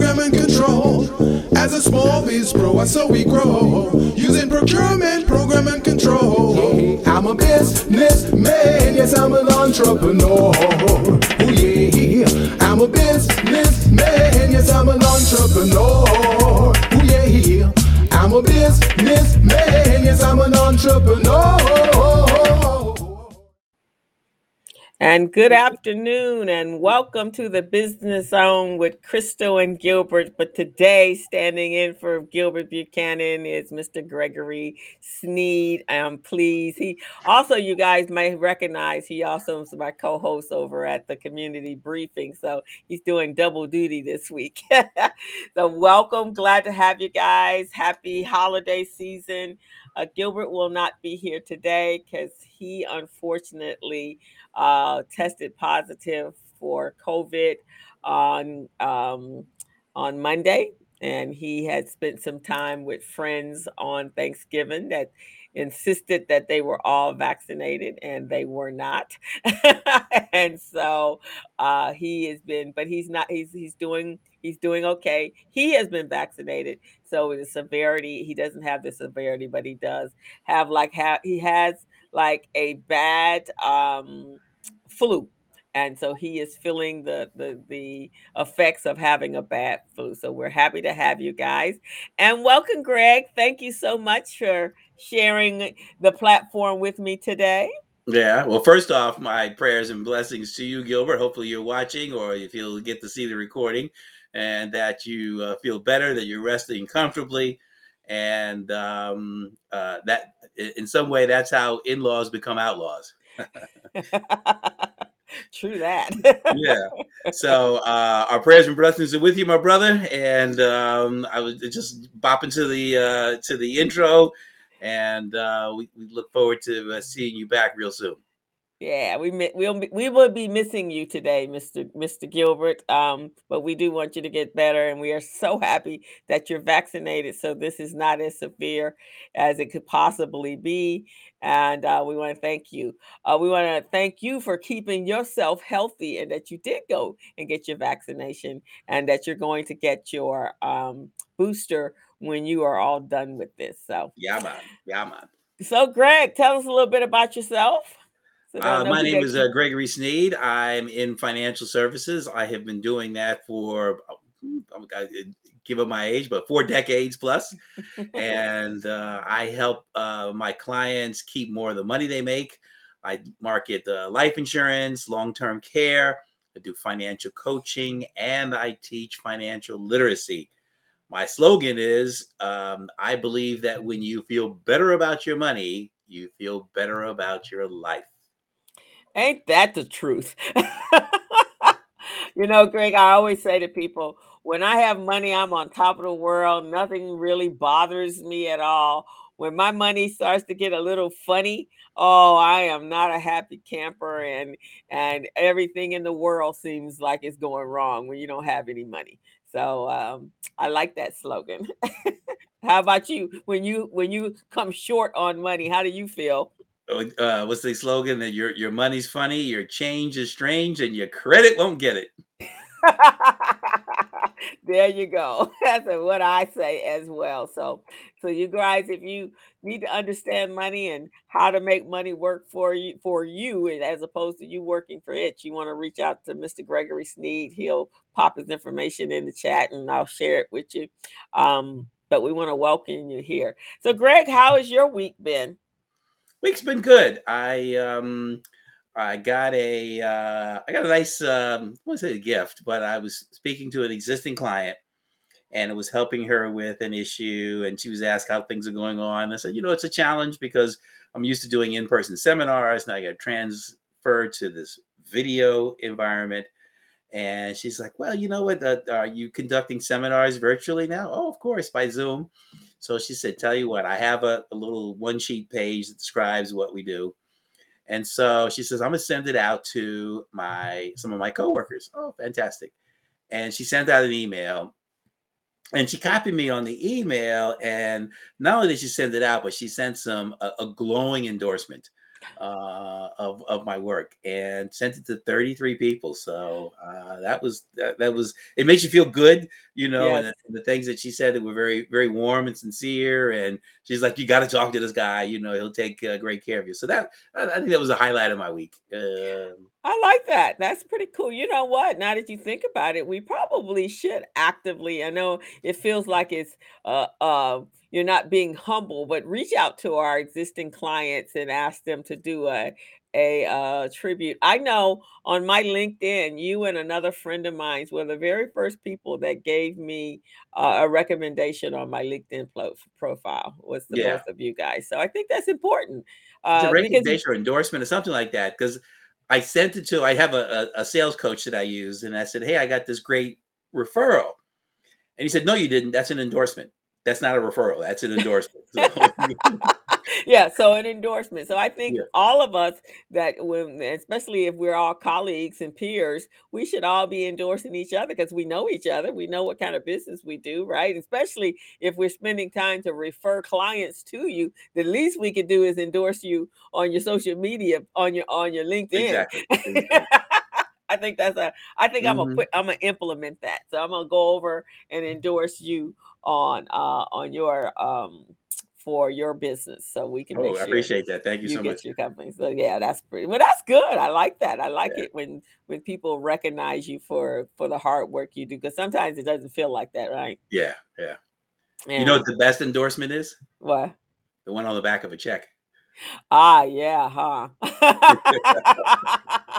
program and control. As a small biz pro, so we grow. Using procurement, program and control. I'm a businessman, yes, I'm an entrepreneur. Oh yeah, I'm a businessman, yes, I'm an entrepreneur. Oh yeah, I'm a businessman, yes, I'm an entrepreneur. And good afternoon, and welcome to the Business Zone with Crystal and Gilbert. But today, standing in for Gilbert Buchanan is Mr. Gregory Sneed. I'm pleased. He also, you guys may recognize, he also is my co-host over at the community briefing. So he's doing double duty this week. so welcome, glad to have you guys. Happy holiday season. Uh, Gilbert will not be here today because he unfortunately uh, tested positive for COVID on um, on Monday, and he had spent some time with friends on Thanksgiving that insisted that they were all vaccinated and they were not. And so uh he has been but he's not he's he's doing he's doing okay. He has been vaccinated so the severity he doesn't have the severity but he does have like have he has like a bad um flu and so he is feeling the, the the effects of having a bad flu. So we're happy to have you guys. And welcome greg. Thank you so much for sharing the platform with me today. Yeah well first off my prayers and blessings to you gilbert. Hopefully you're watching or if you'll get to see the recording and that you uh, feel better that you're resting comfortably. And um, uh, that in some way that's how in-laws become outlaws True that. yeah. So uh, our prayers and blessings are with you, my brother. And um, I was just bopping to the uh, to the intro, and uh, we, we look forward to uh, seeing you back real soon. Yeah, we we'll we will be missing you today, Mr. Mr. Gilbert. Um, but we do want you to get better, and we are so happy that you're vaccinated. So this is not as severe as it could possibly be, and uh, we want to thank you. Uh, we want to thank you for keeping yourself healthy, and that you did go and get your vaccination, and that you're going to get your um, booster when you are all done with this. So yeah, man, yeah, man. So, Greg, tell us a little bit about yourself. Uh, my name is uh, Gregory Sneed. I'm in financial services. I have been doing that for, I give up my age, but four decades plus. and uh, I help uh, my clients keep more of the money they make. I market uh, life insurance, long term care. I do financial coaching, and I teach financial literacy. My slogan is um, I believe that when you feel better about your money, you feel better about your life. Ain't that the truth? you know, Greg, I always say to people, when I have money, I'm on top of the world. Nothing really bothers me at all. When my money starts to get a little funny, oh, I am not a happy camper and and everything in the world seems like it's going wrong when you don't have any money. So um, I like that slogan. how about you? When you when you come short on money, how do you feel? Uh, what's the slogan that your your money's funny, your change is strange, and your credit won't get it. there you go. That's what I say as well. So, so you guys, if you need to understand money and how to make money work for you, for you, as opposed to you working for it, you want to reach out to Mr. Gregory Sneed. He'll pop his information in the chat, and I'll share it with you. Um, but we want to welcome you here. So, Greg, how has your week been? Week's been good. I um I got a uh, I got a nice um was it a gift, but I was speaking to an existing client and it was helping her with an issue and she was asked how things are going on. I said, you know, it's a challenge because I'm used to doing in-person seminars. Now I got transferred to this video environment. And she's like, well, you know what? Uh, are you conducting seminars virtually now? Oh, of course, by Zoom. So she said, Tell you what, I have a, a little one sheet page that describes what we do. And so she says, I'm gonna send it out to my some of my coworkers. Oh, fantastic. And she sent out an email and she copied me on the email. And not only did she send it out, but she sent some a, a glowing endorsement uh, of of my work and sent it to 33 people. So uh, that was that, that was it makes you feel good, you know. Yes. And, the, the things that she said that were very very warm and sincere. And she's like, "You got to talk to this guy. You know, he'll take uh, great care of you." So that I, I think that was a highlight of my week. Um, I like that. That's pretty cool. You know what? Now that you think about it, we probably should actively. I know it feels like it's uh uh you're not being humble, but reach out to our existing clients and ask them to do a a uh, tribute. I know on my LinkedIn, you and another friend of mine were the very first people that gave me uh, a recommendation on my LinkedIn pro- profile. Was the Yeah. both of you guys? So I think that's important. it's Uh, a because recommendation or endorsement or something like that because I sent it to I have a, a, a sales coach that I use and I said, Hey, I got this great referral. And he said, No, you didn't. That's an endorsement. That's not a referral. That's an endorsement. So- yeah so an endorsement so i think Yeah. all of us that when especially if we're all colleagues and peers we should all be endorsing each other because we know each other we know what kind of business we do right especially if we're spending time to refer clients to you the least we could do is endorse you on your social media on your on your linkedin exactly. I think that's a. I think I'm Mhm. gonna put. I'm gonna implement that. So I'm gonna go over and endorse you on uh on your um for your business, so we can Oh, make I appreciate that. Thank you, you so get much. your company. So yeah, that's pretty. Well, that's good. I like that. I like Yeah. it when when people recognize you for for the hard work you do because sometimes it doesn't feel like that, right? Yeah, yeah. Yeah. You know what the best endorsement is? what? The one on the back of a check. Ah, yeah, huh?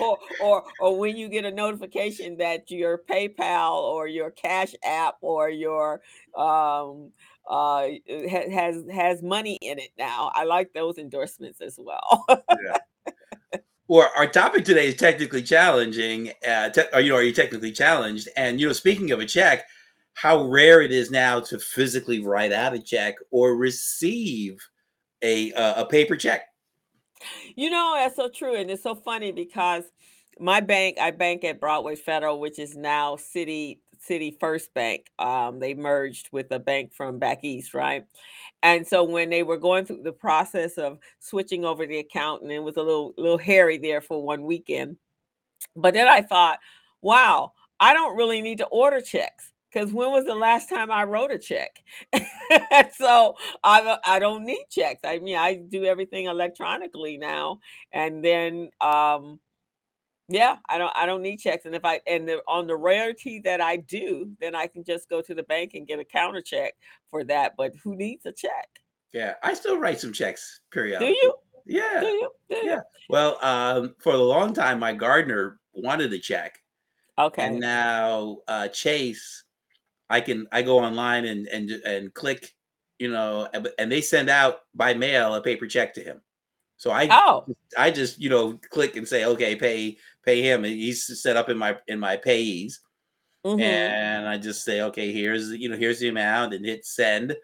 or or or when you get a notification that your PayPal or your Cash App or your um uh has has money in it now. I like those endorsements as well. Well, our topic today is technically challenging. Uh, te- or, you know, are you technically challenged? And you know, speaking of a check, how rare it is now to physically write out a check or receive a uh, a paper check. You know, that's so true. And it's so funny because my bank, I bank at Broadway Federal, which is now City City First Bank. Um, they merged with a bank from back east, right? And so when they were going through the process of switching over the account, and it was a little little hairy there for one weekend. But then I thought, wow, I don't really need to order checks because when was the last time I wrote a check? so I don't- I don't need checks. I mean, I do everything electronically now, and then um, yeah, I don't I don't need checks. And if I and the, on the rarity that I do, then I can just go to the bank and get a counter check for that. But who needs a check? Yeah, I still write some checks Do periodically. you? Yeah. Do you? Do you? Yeah. Well, um, for a long time, my gardener wanted a check, Okay. and now uh, Chase, I can I go online and and and click, you know, and, they send out by mail a paper check to him. So I oh, I just you know click and say okay, pay pay him, and he's set up in my in my payees, mhm. and I just say okay, here's you know here's the amount, and hit send,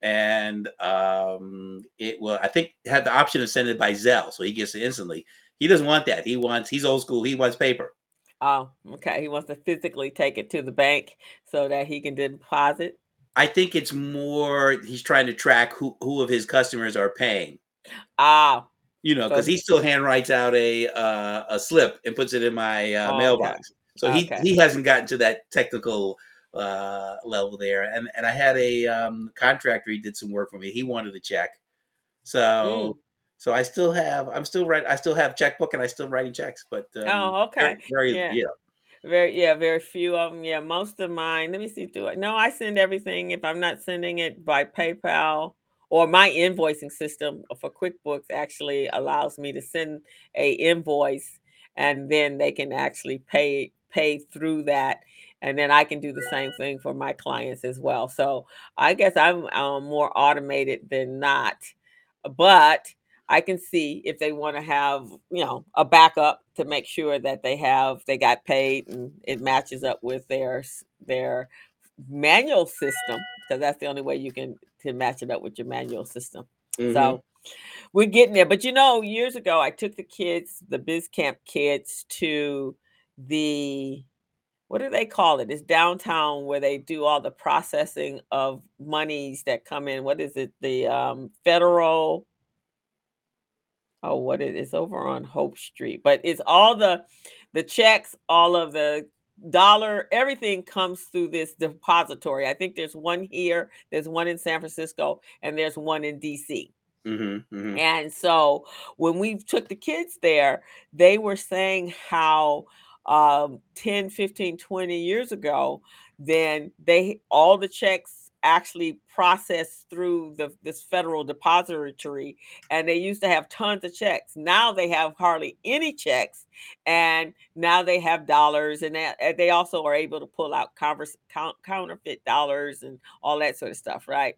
and um it will I think had the option of sending it by Zelle, so he gets it instantly. He doesn't want that. He wants he's old school. He wants paper. Oh, okay. He wants to physically take it to the bank so that he can deposit. I think it's more he's trying to track who who of his customers are paying. Ah, You know, because he- he still hand writes out a uh, a slip and puts it in my uh, Oh, okay. mailbox. So he Okay. he hasn't gotten to that technical uh, level there. And and I had a um, contractor. He did some work for me. He wanted a check. So Mm. So I still have. I'm still right. I still have checkbook and I still writing checks. But um, oh, okay. very, very Yeah. know, Very, yeah, very few of them. Yeah, most of mine. Let me see. through I? No, I send everything. If I'm not sending it by PayPal or my invoicing system for QuickBooks, actually allows me to send a invoice, and then they can actually pay pay through that, and then I can do the same thing for my clients as well. So I guess I'm um, more automated than not, but I can see if they want to have, you know, a backup to make sure that they have they got paid and it matches up with their their manual system because that's the only way you can to match it up with your manual system. mhm. So we're getting there. But you know, years ago I took the kids, the biz camp kids, to the what do they call it? It's downtown where they do all the processing of monies that come in. What is it? The um, federal oh, what it is over on Hope Street, but it's all the the checks, all of the dollar, everything comes through this depository. I think there's one here, there's one in San Francisco, and there's one in DC. Mm-hmm, mm-hmm. And so when we took the kids there, they were saying how um, 10, 15, 20 years ago, then they all the checks actually processed through the this federal depository and they used to have tons of checks. Now they have hardly any checks and now they have dollars and they, they also are able to pull out converse, count, counterfeit dollars and all that sort of stuff right?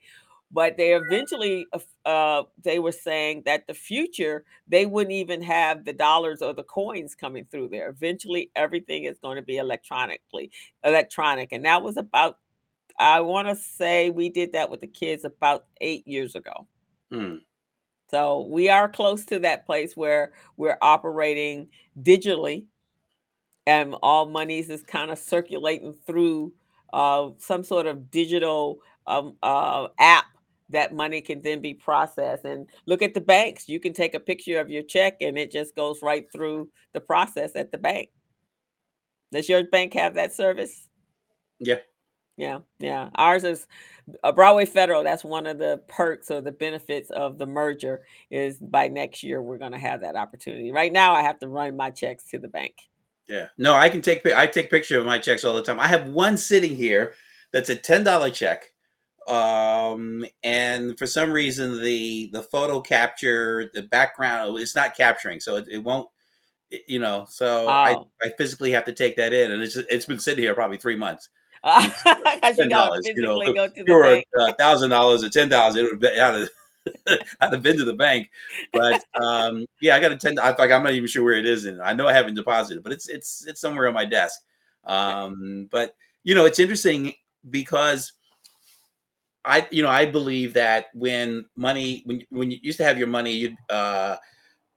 But they eventually uh, they were saying that the future they wouldn't even have the dollars or the coins coming through there. Eventually everything is going to be electronically electronic and that was about I want to say we did that with the kids about eight years ago. Hmm. So we are close to that place where we're operating digitally and all monies is kind of circulating through uh, some sort of digital um, uh, app that money can then be processed. And look at the banks. You can take a picture of your check and it just goes right through the process at the bank. Does your bank have that service? Yeah. Yeah, yeah. Ours is a Broadway Federal. That's one of the perks or the benefits of the merger is by next year we're going to have that opportunity. Right now, I have to run my checks to the bank. Yeah. No, I can take I take picture of my checks all the time. I have one sitting here that's a ten dollar check, um, and for some reason the the photo capture the background it's not capturing, so it, it won't. you know, so oh. I, I physically have to take that in, and it's it's been sitting here probably three months. ten dollars. You know, go to the a thousand dollars or ten dollars, it would be out of. I'd have been to the bank, but um, yeah, I got a ten. I like I'm not even sure where it is, and I know I haven't deposited, but it's it's it's somewhere on my desk. Um, but you know, it's interesting because I you know I believe that when money when when you used to have your money, you uh,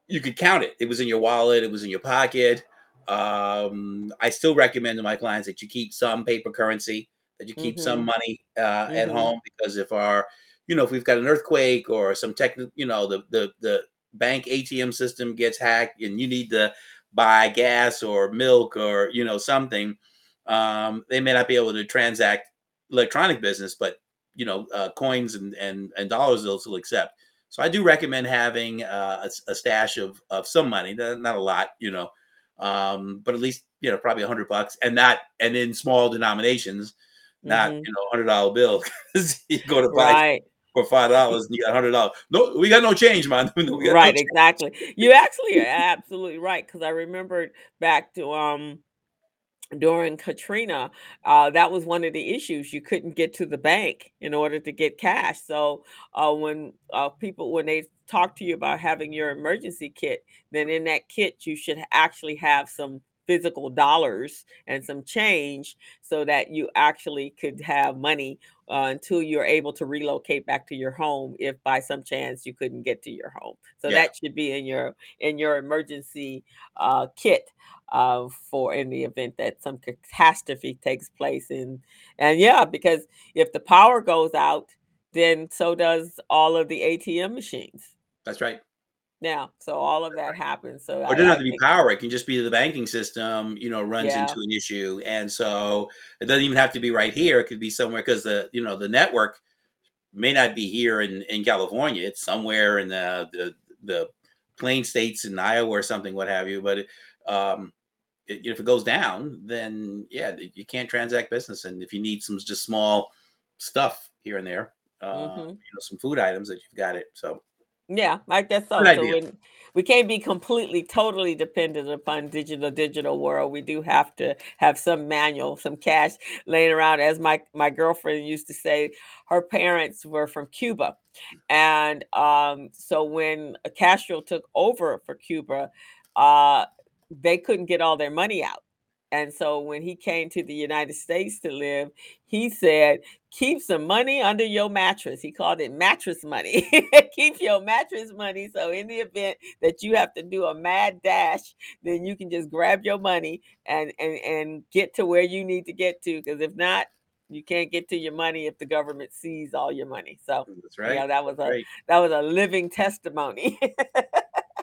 you could count it. It was in your wallet. It was in your pocket. Um, I still recommend to my clients that you keep some paper currency, that you keep mm-hmm. some money uh, mm-hmm. at home because if our, you know, if we've got an earthquake or some tech, you know, the the the bank ATM system gets hacked and you need to buy gas or milk or you know something, um, they may not be able to transact electronic business, but you know, uh, coins and and and dollars they'll still accept. So I do recommend having uh, a, a, stash of of some money, not a lot, you know, um, but at least you know probably a hundred bucks, and not and in small denominations, not mm-hmm. you know hundred dollar bill. you go to buy right. for five dollars, and you got hundred dollars. No, we got no change, man. no, right, no exactly. You actually are absolutely right because I remembered back to um during Katrina, uh, that was one of the issues. You couldn't get to the bank in order to get cash. So uh, when uh, people when they talk to you about having your emergency kit, then in that kit you should actually have some physical dollars and some change so that you actually could have money uh, until you're able to relocate back to your home if by some chance you couldn't get to your home. So yeah. that should be in your in your emergency uh, kit uh, for in the event that some catastrophe takes place and and yeah because if the power goes out then so does all of the atm machines. That's right yeah, so all of that happens. So it doesn't have to be power; it can just be the banking system. You know, runs yeah. into an issue, and so it doesn't even have to be right here. It could be somewhere because the you know the network may not be here in in California. It's somewhere in the the the plain states in Iowa or something, what have you. But um, it, if it goes down, then yeah, you can't transact business. And if you need some just small stuff here and there, uh, mm-hmm. you know, some food items that you've got it. So yeah, I guess so. So when, we can't be completely, totally dependent upon digital, digital world. We do have to have some manual, some cash laying around. As my my girlfriend used to say, her parents were from Cuba, and um, so when Castro took over for Cuba, uh, they couldn't get all their money out. And so when he came to the United States to live, he said, keep some money under your mattress. He called it mattress money. keep your mattress money. So in the event that you have to do a mad dash, then you can just grab your money and and, and get to where you need to get to. Because if not, you can't get to your money if the government sees all your money. So mm, that's right. Yeah, that was a right. that was a living testimony.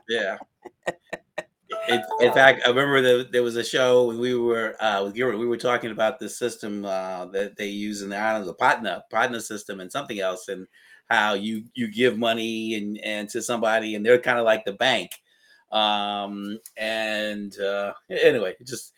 Yeah. In, in, fact, I remember the, there was a show when we were uh, with Gilbert. We were talking about the system uh, that they use in the islands, the Patna, Patna system, and something else, and how you you give money and and to somebody, and they're kind of like the bank. Um, and uh, anyway, just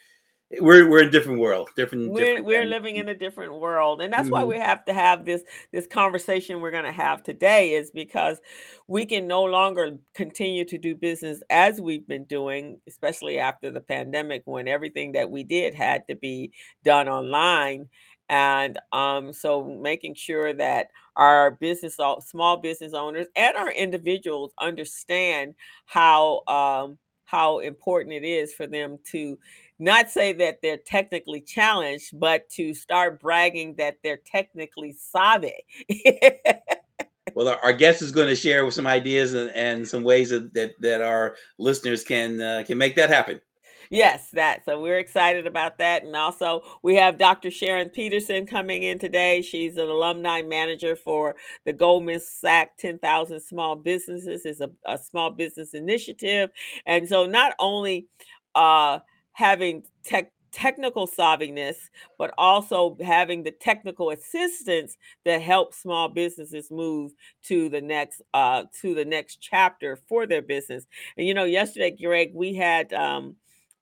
we're we're in a different world different we're, different we're living in a different world and that's mm-hmm. why we have to have this this conversation we're going to have today is because we can no longer continue to do business as we've been doing especially after the pandemic when everything that we did had to be done online and um, so making sure that our business small business owners and our individuals understand how um, how important it is for them to not say that they're technically challenged, but to start bragging that they're technically savvy. well, our, our, guest is going to share with some ideas and, and some ways that, that, that our listeners can uh, can make that happen. Yes, that. So we're excited about that. And also, we have Dr. Sharon Peterson coming in today. She's an alumni manager for the Goldman Sachs 10,000 Small Businesses. is a, a small business initiative. And so not only uh, having tech technical solvingness, but also having the technical assistance that helps small businesses move to the next uh, to the next chapter for their business. And you know, yesterday, Greg, we had um,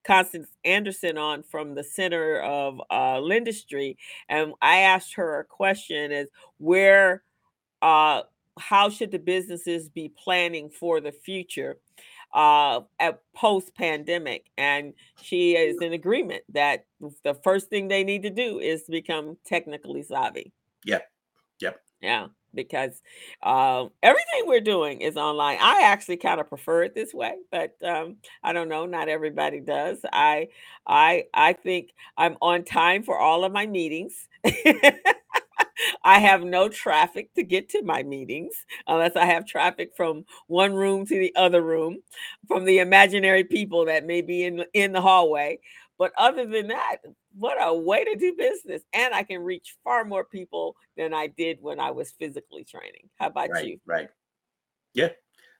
Constance Anderson on from the Center of uh, Lindustry, and I asked her a question: "Is where, uh, how should the businesses be planning for the future?" Uh, at post pandemic. And she is in agreement that the first thing they need to do is to become technically savvy. Yep. Yep. Yeah. Because uh, everything we're doing is online. I actually kind of prefer it this way, but um, I don't know. Not everybody does. I, I, I think I'm on time for all of my meetings. I have no traffic to get to my meetings unless I have traffic from one room to the other room, from the imaginary people that may be in in the hallway. But other than that, what a way to do business. And I can reach far more people than I did when I was physically training. How about right, you? Right. Yeah.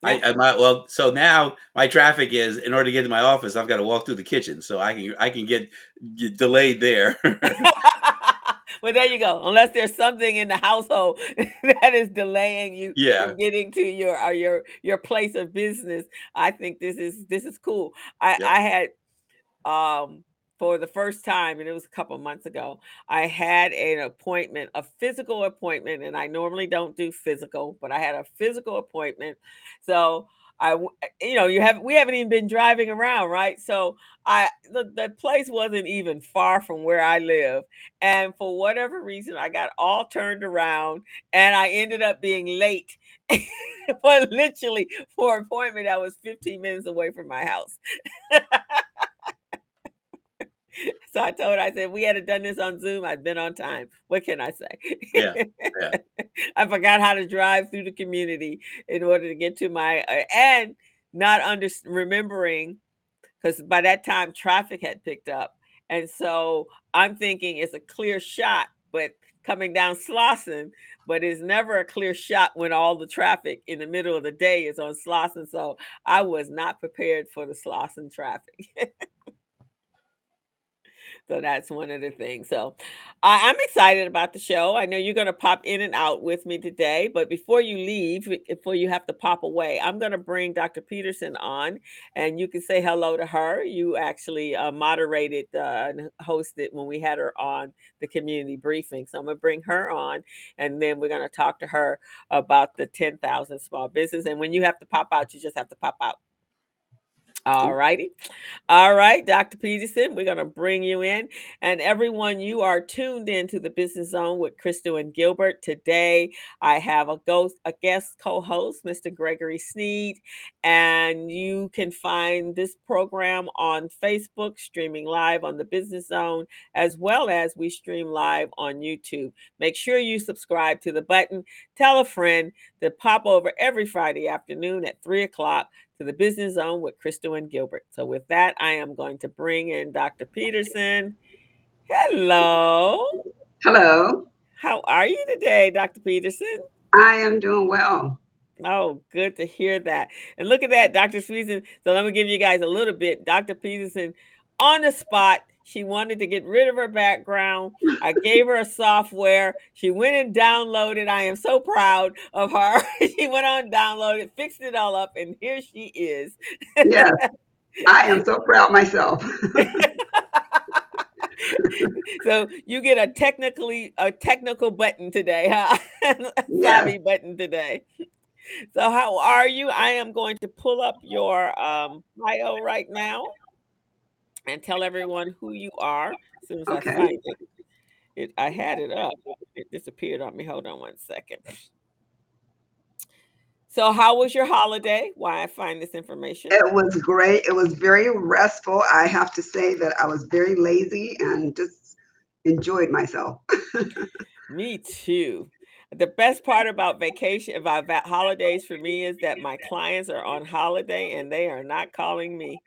I, I my, well, so now my traffic is in order to get to my office, I've got to walk through the kitchen, so I can I can get, get delayed there. well, there you go. Unless there's something in the household that is delaying you yeah. from getting to your uh, your your place of business, I think this is this is cool. I yeah. I had um for the first time, and it was a couple months ago, I had an appointment, a physical appointment, and I normally don't do physical, but I had a physical appointment. So I, you know, you have we haven't even been driving around, right? So I the, the place wasn't even far from where I live, and for whatever reason, I got all turned around, and I ended up being late. for literally for an appointment that was 15 minutes away from my house. so I told her, I said, we had done this on Zoom. I'd been on time. What can I say? Yeah. yeah. I forgot how to drive through the community in order to get to my, uh, and not under remembering, because by that time traffic had picked up. And so I'm thinking it's a clear shot, but coming down Slauson, but it's never a clear shot when all the traffic in the middle of the day is on Slauson. So I was not prepared for the Slauson traffic. So that's one of the things. So I'm excited about the show. I know you're going to pop in and out with me today, but before you leave, before you have to pop away, I'm going to bring Dr. Peterson on and you can say hello to her. You actually uh, moderated uh, and hosted when we had her on the community briefing. So I'm going to bring her on and then we're going to talk to her about the 10,000 small business. And when you have to pop out, you just have to pop out. All righty. All right, Dr. Peterson, we're going to bring you in. And everyone, you are tuned in to the Business Zone with Crystal and Gilbert. Today, I have a ghost, a guest co-host, Mr. Gregory Sneed. And you can find this program on Facebook, streaming live on the Business Zone, as well as we stream live on YouTube. Make sure you subscribe to the button. Tell a friend to pop over every Friday afternoon at 3 o'clock to the Business Zone with Crystal and Gilbert. So, with that, I am going to bring in Dr. Peterson. Hello. Hello. How are you today, Dr. Peterson? I am doing well. Oh, good to hear that. And look at that, Dr. Peterson. So let me give you guys a little bit. Dr. Peterson on the spot. She wanted to get rid of her background. I gave her a software. She went and downloaded. I am so proud of her. she went on, downloaded, fixed it all up, and here she is. yes, I am so proud myself. so you get a technically a technical button today, huh? Savvy yes. button today. So how are you? I am going to pull up your um, bio right now and tell everyone who you are as soon as okay. I find it. it. I had it up. It disappeared on me. Hold on one second. So, how was your holiday? Why I find this information? It was great. It was very restful. I have to say that I was very lazy and just enjoyed myself. me too. The best part about vacation, about holidays for me, is that my clients are on holiday and they are not calling me.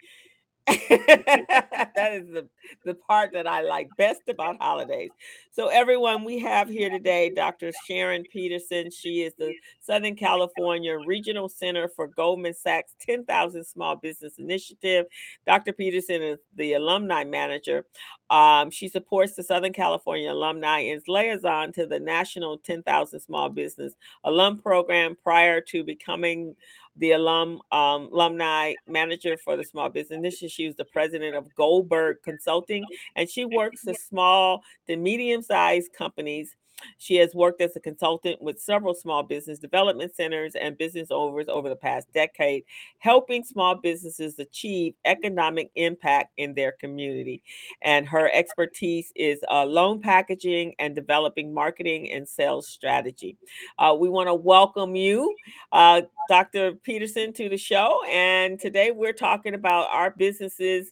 that is the, the part that I like best about holidays. So, everyone, we have here today Dr. Sharon Peterson. She is the Southern California Regional Center for Goldman Sachs 10,000 Small Business Initiative. Dr. Peterson is the alumni manager. Um, she supports the Southern California alumni and is liaison to the National 10,000 Small Business Alum Program prior to becoming the alum um, alumni manager for the Small Business Initiative. She was the president of Goldberg Consulting, and she works with small to medium-sized companies she has worked as a consultant with several small business development centers and business owners over the past decade, helping small businesses achieve economic impact in their community. And her expertise is uh, loan packaging and developing marketing and sales strategy. Uh, we want to welcome you, uh, Dr. Peterson, to the show. And today we're talking about our businesses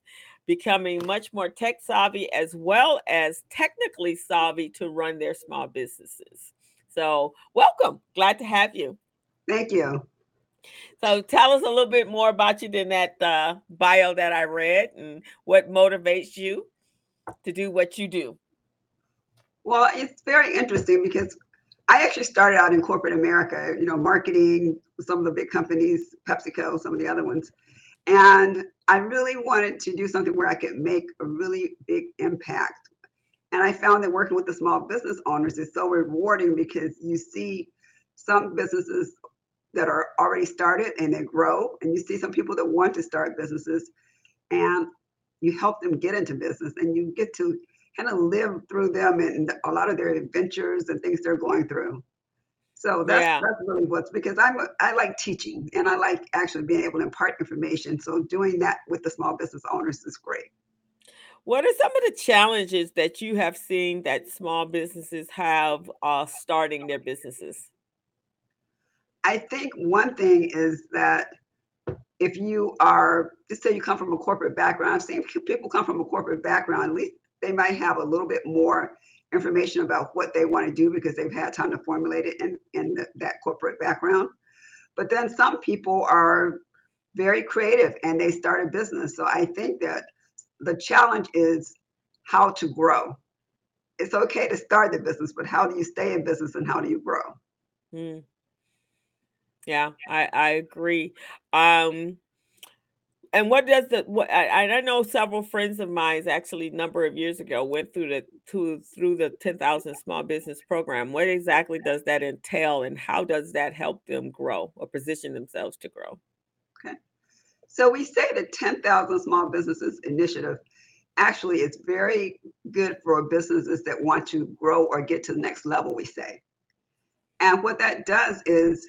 becoming much more tech savvy as well as technically savvy to run their small businesses. So, welcome. Glad to have you. Thank you. So, tell us a little bit more about you than that uh, bio that I read and what motivates you to do what you do. Well, it's very interesting because I actually started out in corporate America, you know, marketing some of the big companies, PepsiCo, some of the other ones. And I really wanted to do something where I could make a really big impact. And I found that working with the small business owners is so rewarding because you see some businesses that are already started and they grow, and you see some people that want to start businesses and you help them get into business and you get to kind of live through them and a lot of their adventures and things they're going through. So that's yeah. that's really what's because I'm a, I like teaching and I like actually being able to impart information. So doing that with the small business owners is great. What are some of the challenges that you have seen that small businesses have uh, starting their businesses? I think one thing is that if you are, just say you come from a corporate background, I've seen people come from a corporate background, at least they might have a little bit more information about what they want to do because they've had time to formulate it in, in the, that corporate background. But then some people are very creative and they start a business. So I think that the challenge is how to grow. It's okay to start the business, but how do you stay in business and how do you grow? Mm. Yeah, I, I agree. Um, and what does the what I, I know several friends of mine actually a number of years ago went through the to through the 10,000 small business program. What exactly does that entail and how does that help them grow or position themselves to grow? Okay. So we say the 10,000 small businesses initiative actually is very good for businesses that want to grow or get to the next level we say. And what that does is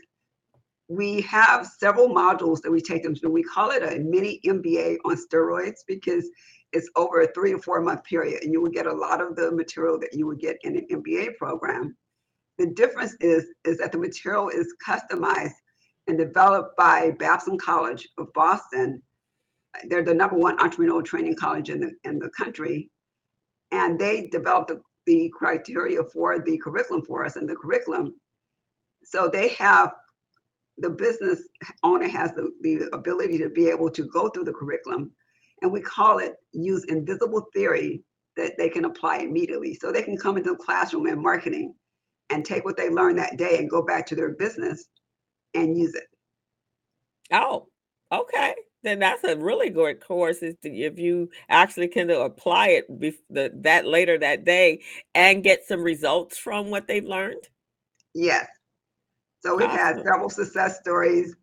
we have several modules that we take them through. We call it a mini MBA on steroids because it's over a three or four month period, and you will get a lot of the material that you would get in an MBA program. The difference is, is that the material is customized and developed by Babson College of Boston. They're the number one entrepreneurial training college in the, in the country. And they developed the, the criteria for the curriculum for us and the curriculum. So they have the business owner has the, the ability to be able to go through the curriculum and we call it use invisible theory that they can apply immediately so they can come into the classroom and marketing and take what they learned that day and go back to their business and use it. Oh, okay. Then that's a really good course. Is to, if you actually can apply it bef- the, that later that day and get some results from what they've learned. Yes. So we've had several success stories.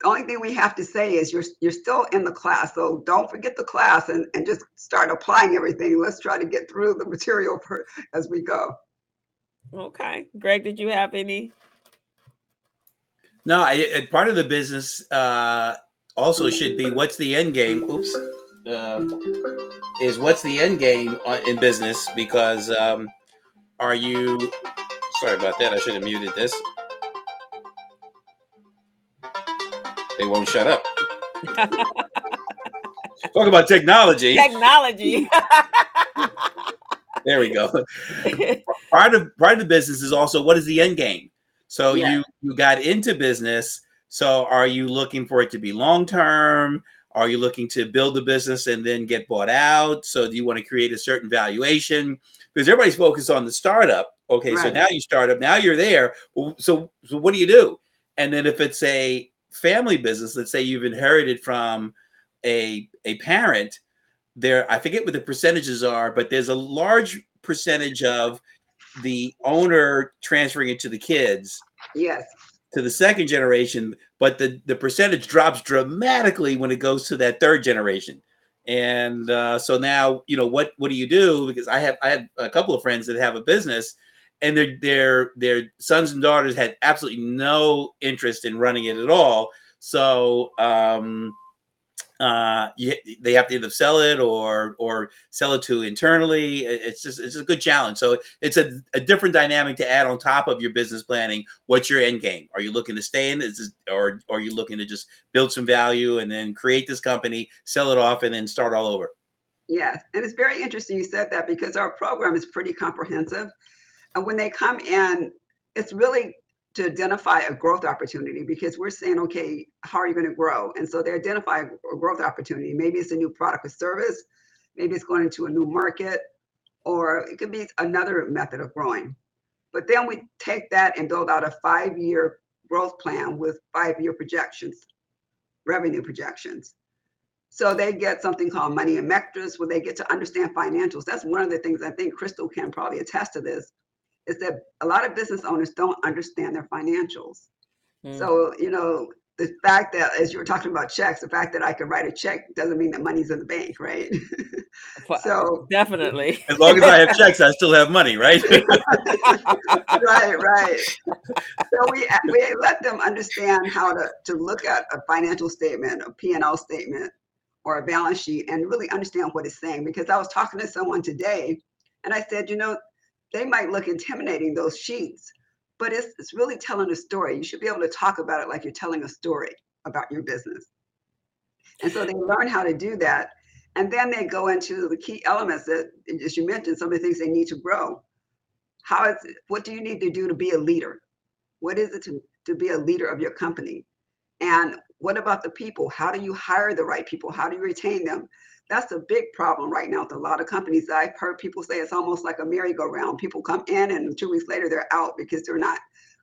The only thing we have to say is you're you're still in the class, so don't forget the class and, and just start applying everything. Let's try to get through the material for, as we go. Okay, Greg, did you have any? No, I, I- part of the business uh, also should be what's the end game. Oops, uh, is what's the end game in business? Because um, are you? Sorry about that. I should have muted this. They won't shut up. Talk about technology. Technology. There we go. part of part of the business is also what is the end game. So Yeah. you you got into business. So are you looking for it to be long term? Are you looking to build the business and then get bought out? So do you want to create a certain valuation? Because everybody's focused on the startup. Okay, so now you start up. Now you're there. So so what do you do? And then if it's a family business, let's say you've inherited from a a parent, there I forget what the percentages are, but there's a large percentage of the owner transferring it to the kids Yes. to the second generation, but the the percentage drops dramatically when it goes to that third generation. And uh, so now, you know, what what do you do? Because I have I have a couple of friends that have a business, and their their their sons and daughters had absolutely no interest in running it at all. So um, uh, you, they have to either sell it or or sell it to internally. It's just it's a good challenge. So it's a, a different dynamic to add on top of your business planning. What's your end game? Are you looking to stay in this, or, or are you looking to just build some value and then create this company, sell it off, and then start all over? Yes, and it's very interesting you said that because our program is pretty comprehensive. And when they come in, it's really to identify a growth opportunity because we're saying, okay, how are you going to grow? And so they identify a growth opportunity. Maybe it's a new product or service, maybe it's going into a new market, or it could be another method of growing. But then we take that and build out a five year growth plan with five year projections, revenue projections. So they get something called money and metrics where they get to understand financials. That's one of the things I think Crystal can probably attest to this is that a lot of business owners don't understand their financials. Mm. So, you know, the fact that, as you were talking about checks, the fact that I can write a check doesn't mean that money's in the bank, right? So, definitely. As long as I have checks, I still have money, right? right, right. So we we let them understand how to to look at a financial statement, a P&L statement, or a balance sheet, and really understand what it's saying. Because I was talking to someone today, and I said, you know, they might look intimidating those sheets, but it's it's really telling a story. You should be able to talk about it like you're telling a story about your business. And so they learn how to do that. And then they go into the key elements that, as you mentioned, some of the things they need to grow. How is what do you need to do to be a leader? What is it to, to be a leader of your company? And what about the people? How do you hire the right people? How do you retain them? That's a big problem right now with a lot of companies. I've heard people say it's almost like a merry-go-round. People come in and two weeks later they're out because they're not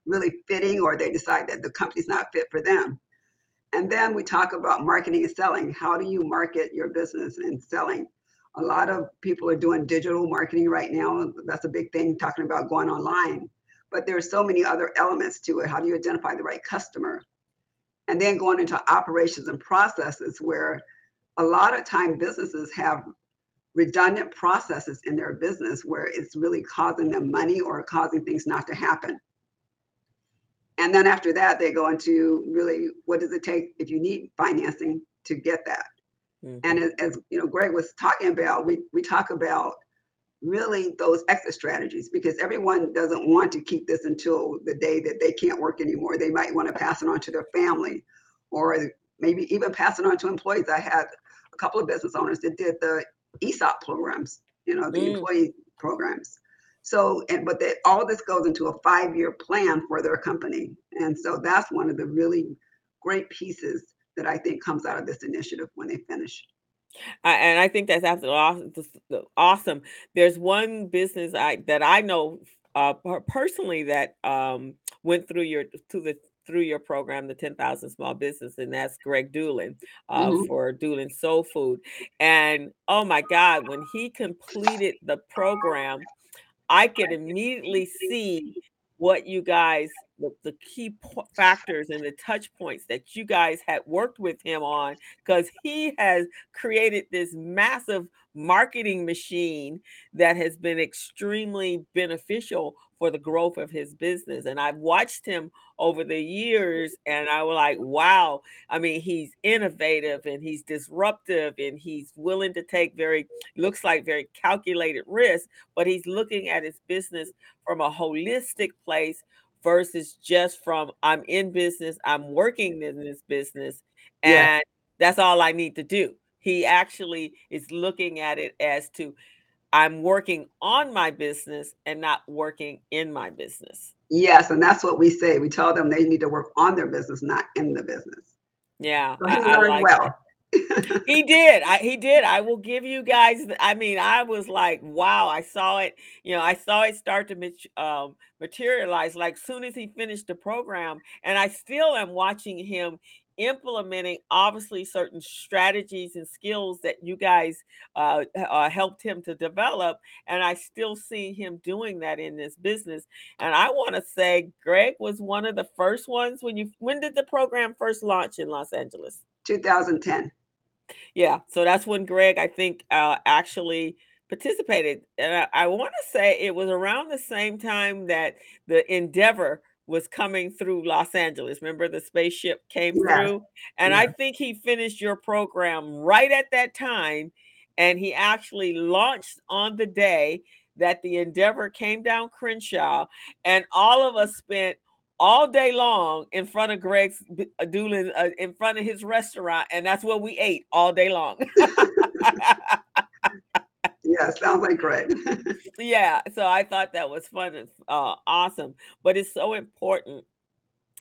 really fitting or they decide that the company's not fit for them. And then we talk about marketing and selling. How do you market your business and selling? A lot of people are doing digital marketing right now. That's a big thing, talking about going online. But there's so many other elements to it. How do you identify the right customer? And then going into operations and processes where a lot of time businesses have redundant processes in their business where it's really causing them money or causing things not to happen. And then after that, they go into really what does it take if you need financing to get that? Mhm. And as, as you know, Greg was talking about, we we talk about really those exit strategies because everyone doesn't want to keep this until the day that they can't work anymore. They might want to pass it on to their family, or maybe even pass it on to employees. I had a couple of business owners that did the ESOP programs, you know, the Mm. employee programs. So, and but they, all this goes into a five-year plan for their company, and so that's one of the really great pieces that I think comes out of this initiative when they finish. I, and I think that's absolutely awesome. awesome. There's one business I that I know uh, personally that um, went through your to the through your program, the 10,000 Small Business, and that's Greg Doolin uh, Mhm. for Doolin Soul Food. And oh my God, when he completed the program, I could immediately see what you guys, the, the key po- factors and the touch points that you guys had worked with him on, because he has created this massive marketing machine that has been extremely beneficial for the growth of his business. And I've watched him over the years and I was like, wow. I mean, he's innovative and he's disruptive and he's willing to take very, looks like very calculated risks, but he's looking at his business from a holistic place versus just from I'm in business, I'm working in this business, Yeah. and that's all I need to do. He actually is looking at it as to I'm working on my business and not working in my business. Yes, and that's what we say. We tell them they need to work on their business, not in the business. Yeah, So I, I like well. that. He did. I, he did. I will give you guys. I mean, I was like, wow. I saw it. You know, I saw it start to mat- um, materialize. Like soon as he finished the program, and I still am watching him implementing obviously certain strategies and skills that you guys uh, uh, helped him to develop and i still see him doing that in this business and i want to say greg was one of the first ones when you when did the program first launch in los angeles 2010. Yeah, so that's when Greg, I think, uh, actually participated. And I, I want to say it was around the same time that the Endeavor was coming through Los Angeles. Remember the spaceship came Yes, through? And I think he finished your program right at that time. And he actually launched on the day that the Endeavor came down Crenshaw. And all of us spent all day long in front of Greg's uh, Doolin, uh, in front of his restaurant, and that's what we ate all day long. Yeah, sounds like Greg. yeah, so I thought that was fun and uh, awesome, but it's so important.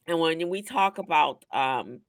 And when we talk about um,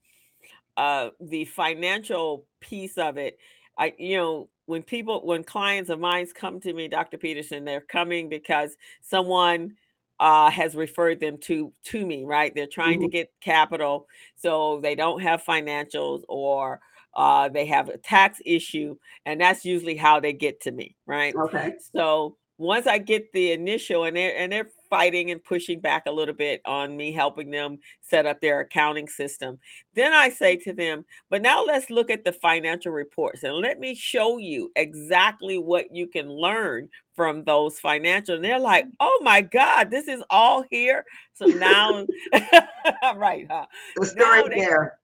uh, the financial piece of it, I, you know, when people, when clients of mine come to me, Dr. Peterson, they're coming because someone uh, has referred them to to me, right? They're trying to Mhm. get capital, so they don't have financials or uh, they have a tax issue, and that's usually how they get to me, right? Okay. So once I get the initial and they're and they're fighting and pushing back a little bit on me helping them set up their accounting system, then I say to them, but now let's look at the financial reports and let me show you exactly what you can learn from those financial. And they're like, oh my God, this is all here. So now right, huh? The story they- there.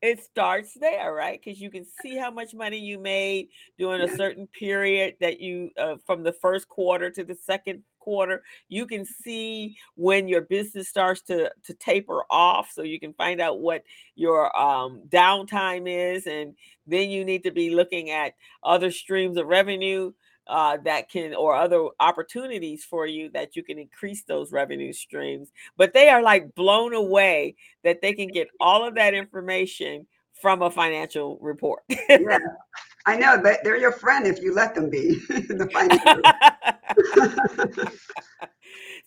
it starts there right because you can see how much money you made during a certain period that you uh, from the first quarter to the second quarter you can see when your business starts to to taper off so you can find out what your um, downtime is and then you need to be looking at other streams of revenue uh, that can or other opportunities for you that you can increase those revenue streams. But they are like blown away that they can get all of that information from a financial report. Yeah. I know that they're your friend if you let them be. the financial.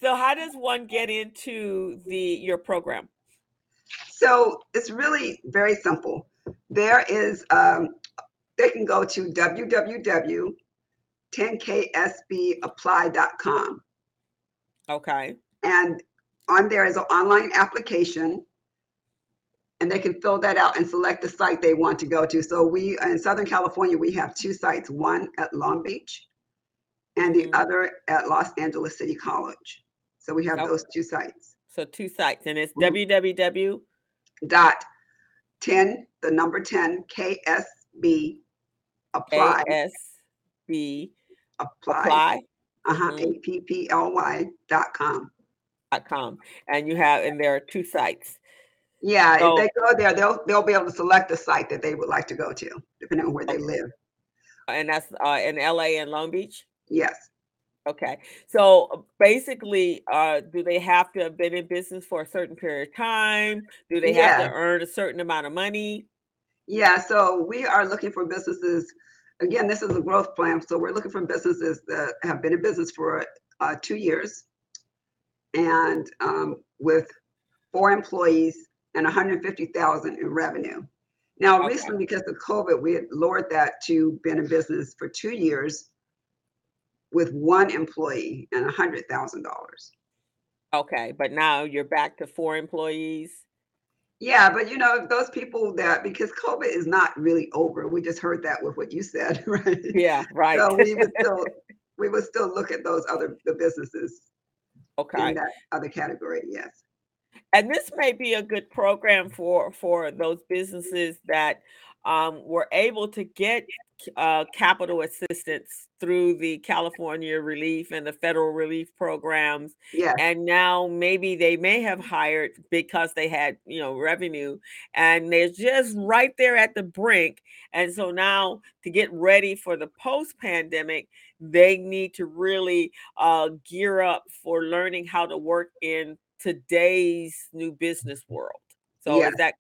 so how does one get into the your program? so it's really very simple. There is, um, they can go to www.10ksbapply.com. Okay. And on there is an online application. And they can fill that out and select the site they want to go to. So we, in Southern California, we have two sites, one at Long Beach and the Mhm. other at Los Angeles City College. So we have Okay. those two sites. So two sites and it's Mhm. www. Dot 10, the number 10, KSB apply, ASB apply, apply uh-huh, Mhm. A-P-P-L-Y dot com. dot com and you have and there are two sites. Yeah, So- if they go there, they'll, they'll be able to select the site that they would like to go to, depending on where they live. And that's uh, in LA and Long Beach. Yes. Okay. So basically, uh, do they have to have been in business for a certain period of time? Do they have to earn a certain amount of money? Yeah, so we are looking for businesses. Again, this is a growth plan. So we're looking for businesses that have been in business for uh, two years and um, with four employees and 150,000 in revenue. Now, Okay. recently, because of COVID, we had lowered that to been in business for two years with one employee and $100,000. Okay, but now you're back to four employees. Yeah, but you know, those people that because COVID is not really over. We just heard that with what you said, right? Yeah, right. So we would still we would still look at those other the businesses okay. in that other category. Yes. And this may be a good program for for those businesses that um, were able to get uh, capital assistance through the California relief and the federal relief programs, Yes. and now maybe they may have hired because they had you know revenue, and they're just right there at the brink, and so now to get ready for the post pandemic, they need to really uh, gear up for learning how to work in today's new business world. So Yes. is that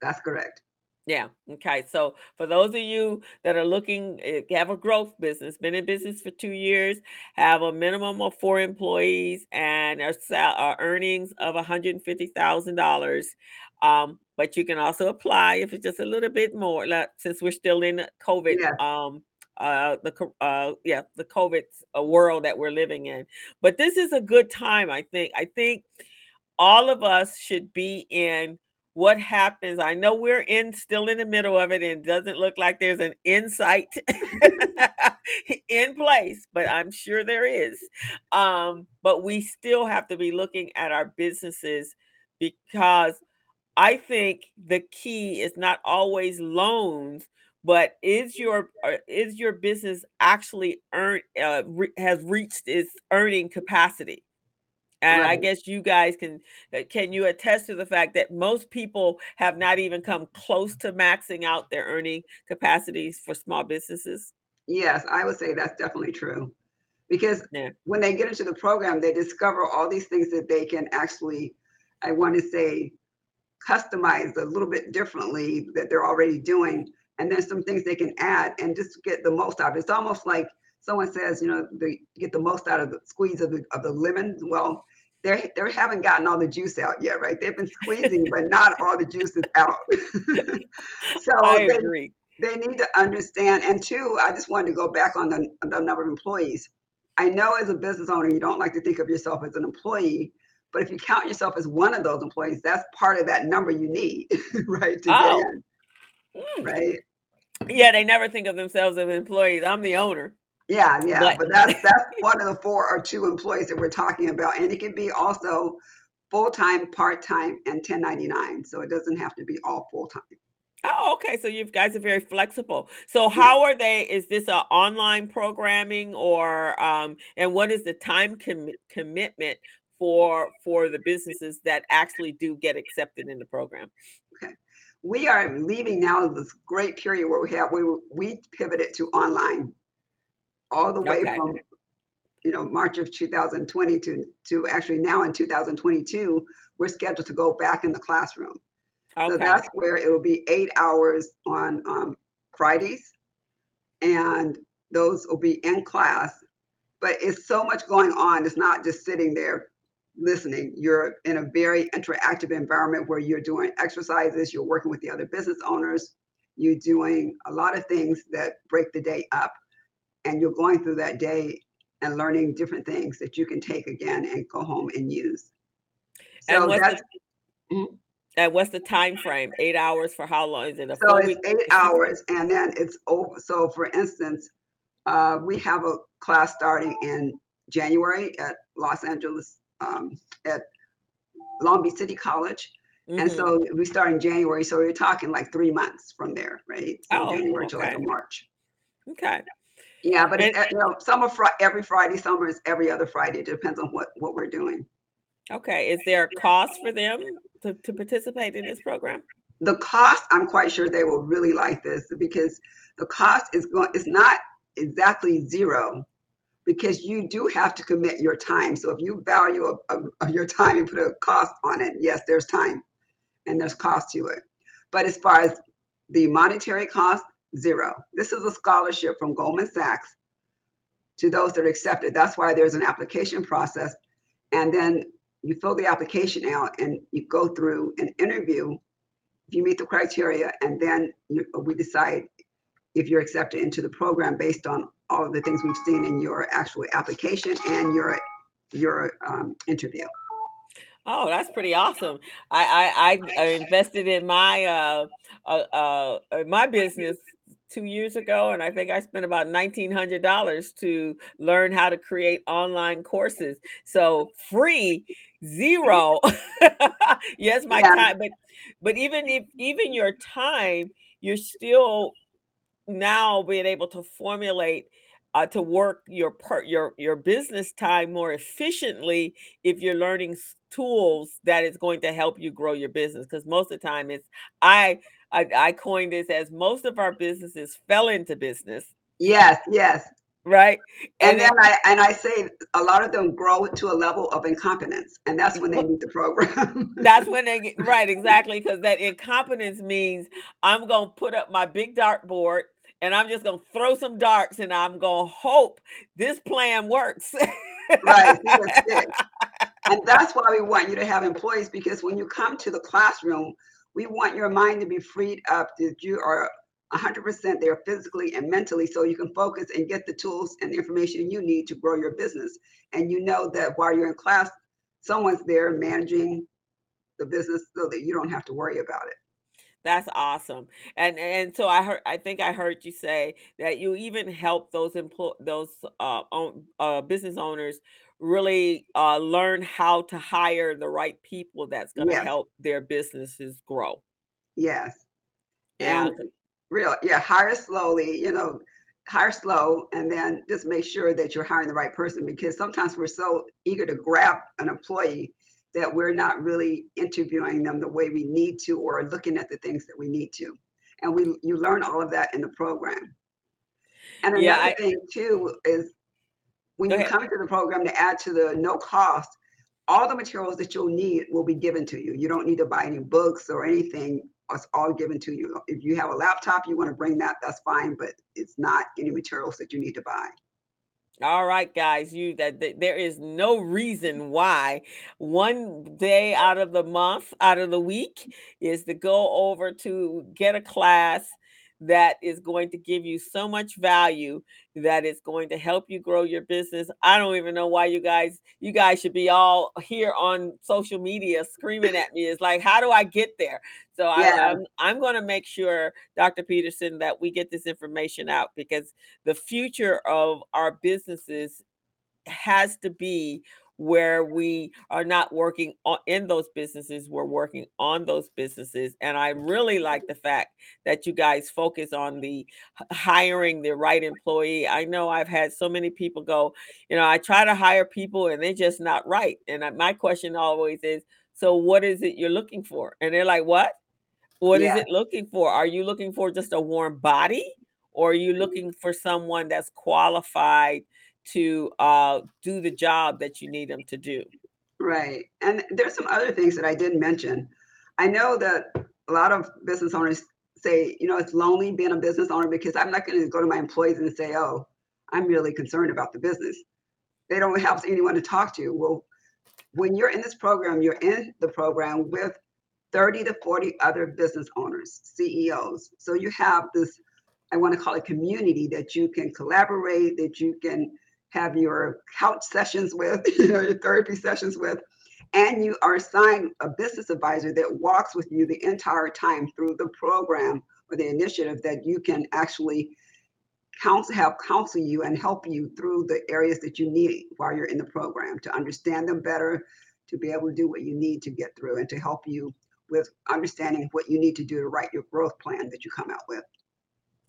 That's correct. yeah, okay. So for those of you that are looking, eh, have a growth business, been in business for two years, have a minimum of four employees, and are, sal- are earnings of $150,000. Um, but you can also apply if it's just a little bit more, like, since we're still in COVID. Um, uh, the uh, yeah, the COVID uh, world that we're living in. But this is a good time, I think. I think all of us should be in what happens. I know we're in still in the middle of it, and doesn't look like there's an insight in place, but I'm sure there is. Um, but we still have to be looking at our businesses because I think the key is not always loans, but is your uh, is your business actually earn uh, re- has reached its earning capacity? And I guess you guys can uh, can you attest to the fact that most people have not even come close to maxing out their earning capacities for small businesses? Yes, I would say that's definitely true. Because Yeah. when they get into the program, they discover all these things that they can actually, I want to say, customize a little bit differently that they're already doing. And then some things they can add and just get the most out of it. It's almost like someone says, you know, they get the most out of the squeeze of the of the lemon. Well, they they haven't gotten all the juice out yet, right? They've been squeezing, but not all the juice is out. so I they, agree. they need to understand. And two, I just wanted to go back on the, the number of employees. I know as a business owner, you don't like to think of yourself as an employee, but if you count yourself as one of those employees, that's part of that number you need, right? To Oh. get Mm. right? Yeah, they never think of themselves as employees. I'm the owner. Yeah, yeah. But- But that's that's one of the four or two employees that we're talking about. And it can be also full-time, part-time, and 1099. So it doesn't have to be all full-time. Oh, okay. So you guys are very flexible. So how are they? Is this a online programming or um and what is the time commi- commitment for for the businesses that actually do get accepted in the program? We are leaving now this great period where we have we we pivoted to online all the way Okay. from you know March of 2020 to to actually now in 2022 we're scheduled to go back in the classroom. So that's where it will be eight hours on um, Fridays, and those will be in class. But it's so much going on. It's not just sitting there listening. You're in a very interactive environment where you're doing exercises, you're working with the other business owners, you're doing a lot of things that break the day up, and you're going through that day and learning different things that you can take again and go home and use. And So what's that's the, and what's the time frame? Eight hours for how long? Is it a So it's week? eight hours and then it's over. So for instance, uh, we have a class starting in January at Los Angeles, um, at Long Beach City College. And Mhm. so we start in January. So we're talking like three months from there, right? So Oh, January to like. March. okay. Yeah, but it's, And- uh, you know, some are fri- every Friday, some is every other Friday. It depends on what, what we're doing. Okay. Is there a cost for them to, to participate in this program? the cost i'm quite sure they will really like this because the cost is going it's not exactly zero because you do have to commit your time. So if you value a, a- a- your time and put a cost on it yes there's time and there's cost to it. But as far as the monetary cost zero. This is a scholarship from goldman sachs to those that are accepted that's why there's an application process. And then you fill the application out and you go through an interview. If you meet the criteria and then you, we decide if you're accepted into the program based on all of the things we've seen in your actual application and your your um, interview Oh, that's pretty awesome. I I, I invested in my uh, uh, uh my business two years ago, and I think I spent about nineteen hundred dollars to learn how to create online courses. So free, zero. yes, my yeah. time, but but even if even your time, you're still now being able to formulate uh, to work your per, your your business time more efficiently if you're learning tools that is going to help you grow your business because most of the time it's I, I i coined this as most of our businesses fell into business. Yes yes. Right? And, and then i and i say a lot of them grow to a level of incompetence and that's when they need the program. That's when they get right exactly because that incompetence means i'm going to put up my big dartboard and i'm just to throw some darts and i'm to hope this plan works right and that's why we want you to have employees because when you come to the classroom, we want your mind to be freed up that you are 100% there physically and mentally so you can focus and get the tools and the information you need to grow your business. And you know that while you're in class, someone's there managing the business so that you don't have to worry about it. That's awesome. And and so I heard I think I heard you say that you even help those employ those uh, own, uh business owners really uh, learn how to hire the right people that's going to yes. help their businesses grow. Yes. And real, yeah, hire slowly, you know, hire slow and then just make sure that you're hiring the right person because sometimes we're so eager to grab an employee that we're not really interviewing them the way we need to or looking at the things that we need to. And we you learn all of that in the program. And another yeah, I, thing too is when you come into the program to add to the no cost, all the materials that you'll need will be given to you. You don't need to buy any books or anything. It's all given to you. If you have a laptop, you want to bring that, that's fine, but it's not any materials that you need to buy. All right, guys, you that, there is no reason why one day out of the month, out of the week, is to go over to get a class that is going to give you so much value that is going to help you grow your business. I don't even know why you guys you guys should be all here on social media screaming at me. It's like how do I get there? So yeah. I, I'm I'm going to make sure Dr. Peterson that we get this information out because the future of our businesses has to be where we are not working on, in those businesses, we're working on those businesses. And I really like the fact that you guys focus on the hiring the right employee. I know I've had so many people go, you know, I try to hire people and they're just not right. And my question always is, so what is it you're looking for? And they're like, what? What yeah. is it looking for? Are you looking for just a warm body? Or are you mm-hmm. looking for someone that's qualified to uh, do the job that you need them to do. Right. And there's some other things that I didn't mention. I know that a lot of business owners say, you know, it's lonely being a business owner because I'm not going to go to my employees and say, oh, I'm really concerned about the business. They don't have anyone to talk to. Well, when you're in this program, you're in the program with 30 to 40 other business owners, CEOs. So you have this, I want to call it community that you can collaborate, that you can have your couch sessions with, you know, your therapy sessions with, and you are assigned a business advisor that walks with you the entire time through the program or the initiative that you can actually counsel, help counsel you and help you through the areas that you need while you're in the program to understand them better, to be able to do what you need to get through, and to help you with understanding what you need to do to write your growth plan that you come out with.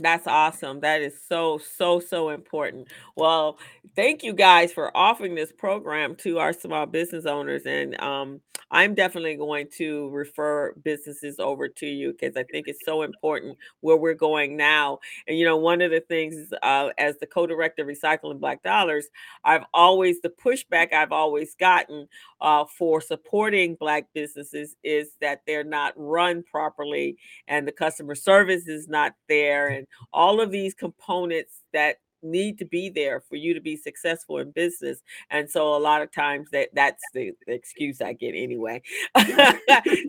That's awesome. That is so, so, so important. Well, thank you guys for offering this program to our small business owners. And um, I'm definitely going to refer businesses over to you because I think it's so important where we're going now. And, you know, one of the things uh, as the co director of Recycling Black Dollars, I've always, the pushback I've always gotten uh, for supporting Black businesses is that they're not run properly and the customer service is not there. And all of these components that need to be there for you to be successful in business and so a lot of times that that's the, the excuse i get anyway.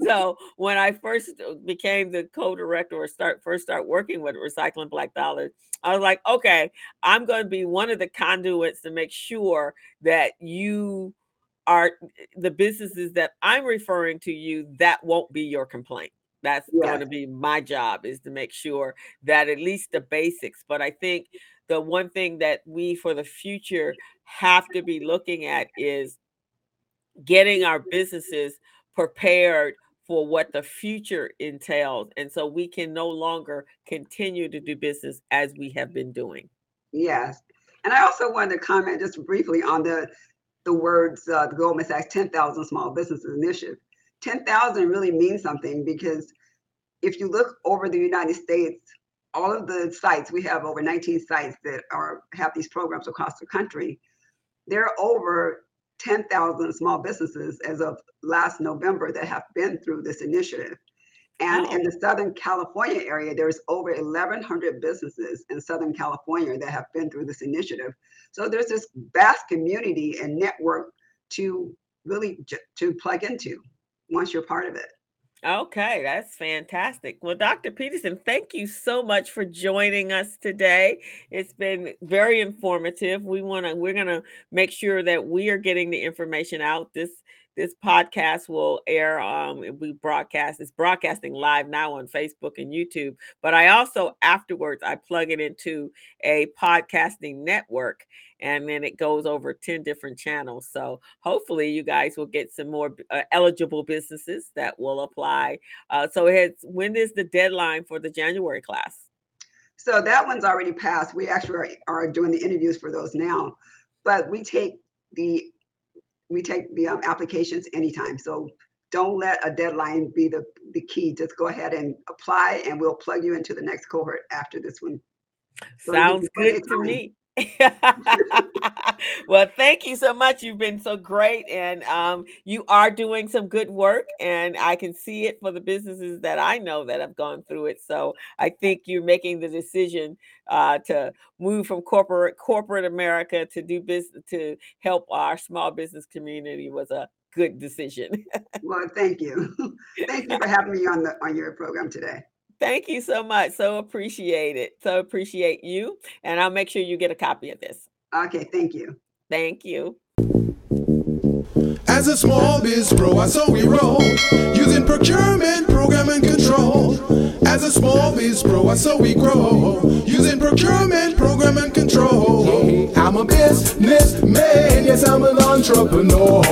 So when i first uh, became the co-director or start first start working with recycling black dollars i was like okay i'm going to be one of the conduits to make sure that you are the businesses that i'm referring to you that won't be your complaint that's yes. going to be my job is to make sure that at least the basics but i think the one thing that we for the future have to be looking at is getting our businesses prepared for what the future entails and so we can no longer continue to do business as we have been doing yes and i also wanted to comment just briefly on the the words uh, the goldman sachs 10000 small businesses initiative 10,000 really means something because if you look over the United States, all of the sites, we have over 19 sites that are have these programs across the country. There are over 10,000 small businesses as of last November that have been through this initiative. And in the Southern California area, there's over 1,100 businesses in Southern California that have been through this initiative. So there's this vast community and network to really to plug into once you're part of it. Okay, that's fantastic. Well, Dr. Peterson, thank you so much for joining us today. It's been very informative. We want to we're going to make sure that we are getting the information out. This this podcast will air um we broadcast it's broadcasting live now on facebook and youtube but i also afterwards i plug it into a podcasting network and then it goes over 10 different channels so hopefully you guys will get some more uh, eligible businesses that will apply uh, so it's when is the deadline for the january class? So that one's already passed we actually are, are doing the interviews for those now but we take the we take the um, applications anytime. So don't let a deadline be the, the key. Just go ahead and apply and we'll plug you into the next cohort after this one. So Sounds good to me. well, thank you so much. You've been so great, and um, you are doing some good work, and I can see it for the businesses that I know that have gone through it. So I think you're making the decision uh, to move from corporate corporate America to do business to help our small business community was a good decision. well, thank you. thank you for having me on the on your program today. Thank you so much. So appreciate it. So appreciate you. And I'll make sure you get a copy of this. Okay, thank you. Thank you. As a small biz pro, I saw we roll using procurement, program, and control. As a small biz pro, I saw we grow using procurement, program, and control. I'm a businessman, yes, I'm an entrepreneur.